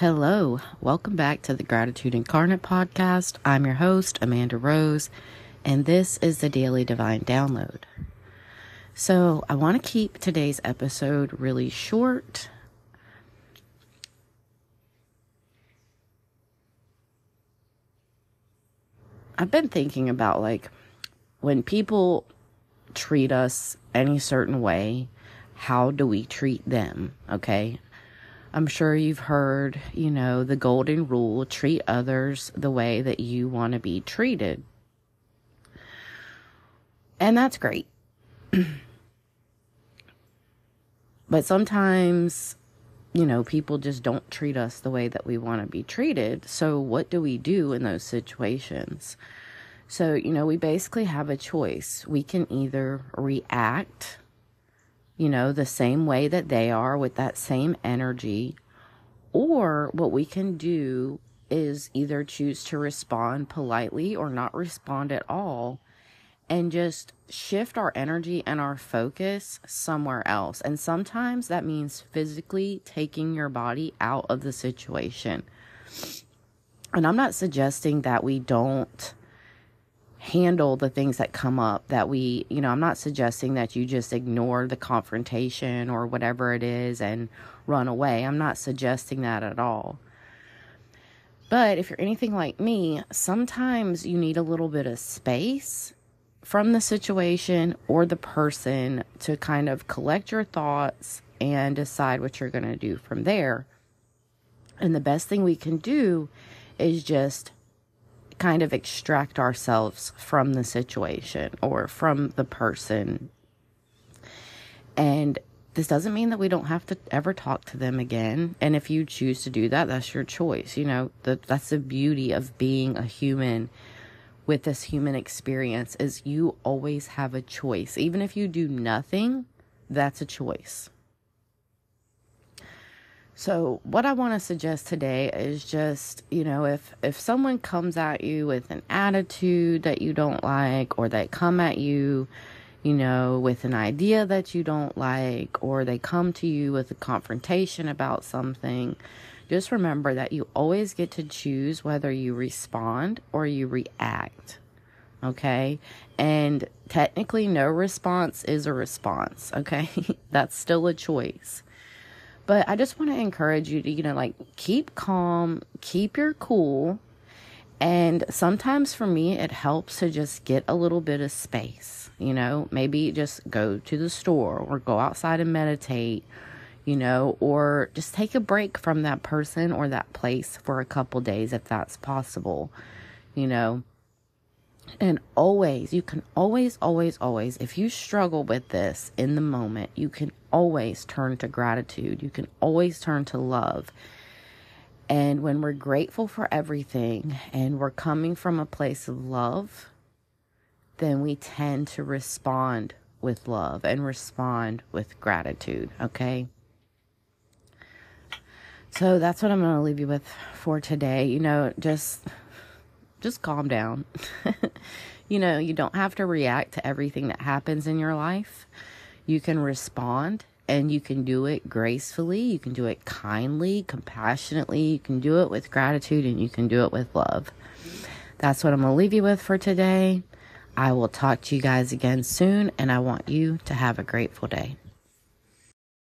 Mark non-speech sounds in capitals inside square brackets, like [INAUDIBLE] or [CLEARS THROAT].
Hello, welcome back to the Gratitude Incarnate podcast. I'm your host, Amanda Rose, and this is the Daily Divine Download. So, I want to keep today's episode really short. I've been thinking about like when people treat us any certain way, how do we treat them? Okay. I'm sure you've heard, you know, the golden rule treat others the way that you want to be treated. And that's great. [CLEARS THROAT] but sometimes, you know, people just don't treat us the way that we want to be treated. So, what do we do in those situations? So, you know, we basically have a choice. We can either react you know, the same way that they are with that same energy. Or what we can do is either choose to respond politely or not respond at all and just shift our energy and our focus somewhere else. And sometimes that means physically taking your body out of the situation. And I'm not suggesting that we don't handle the things that come up that we, you know, I'm not suggesting that you just ignore the confrontation or whatever it is and run away. I'm not suggesting that at all. But if you're anything like me, sometimes you need a little bit of space from the situation or the person to kind of collect your thoughts and decide what you're going to do from there. And the best thing we can do is just kind of extract ourselves from the situation or from the person. And this doesn't mean that we don't have to ever talk to them again. And if you choose to do that, that's your choice. You know, the, that's the beauty of being a human with this human experience is you always have a choice. Even if you do nothing, that's a choice. So, what I want to suggest today is just, you know, if if someone comes at you with an attitude that you don't like or they come at you, you know, with an idea that you don't like or they come to you with a confrontation about something, just remember that you always get to choose whether you respond or you react. Okay? And technically no response is a response, okay? [LAUGHS] That's still a choice. But I just want to encourage you to, you know, like keep calm, keep your cool. And sometimes for me, it helps to just get a little bit of space, you know, maybe just go to the store or go outside and meditate, you know, or just take a break from that person or that place for a couple days if that's possible, you know. And always, you can always, always, always, if you struggle with this in the moment, you can always turn to gratitude. You can always turn to love. And when we're grateful for everything and we're coming from a place of love, then we tend to respond with love and respond with gratitude, okay? So that's what I'm going to leave you with for today. You know, just just calm down. [LAUGHS] you know, you don't have to react to everything that happens in your life. You can respond and you can do it gracefully, you can do it kindly, compassionately, you can do it with gratitude, and you can do it with love. That's what I'm going to leave you with for today. I will talk to you guys again soon, and I want you to have a grateful day.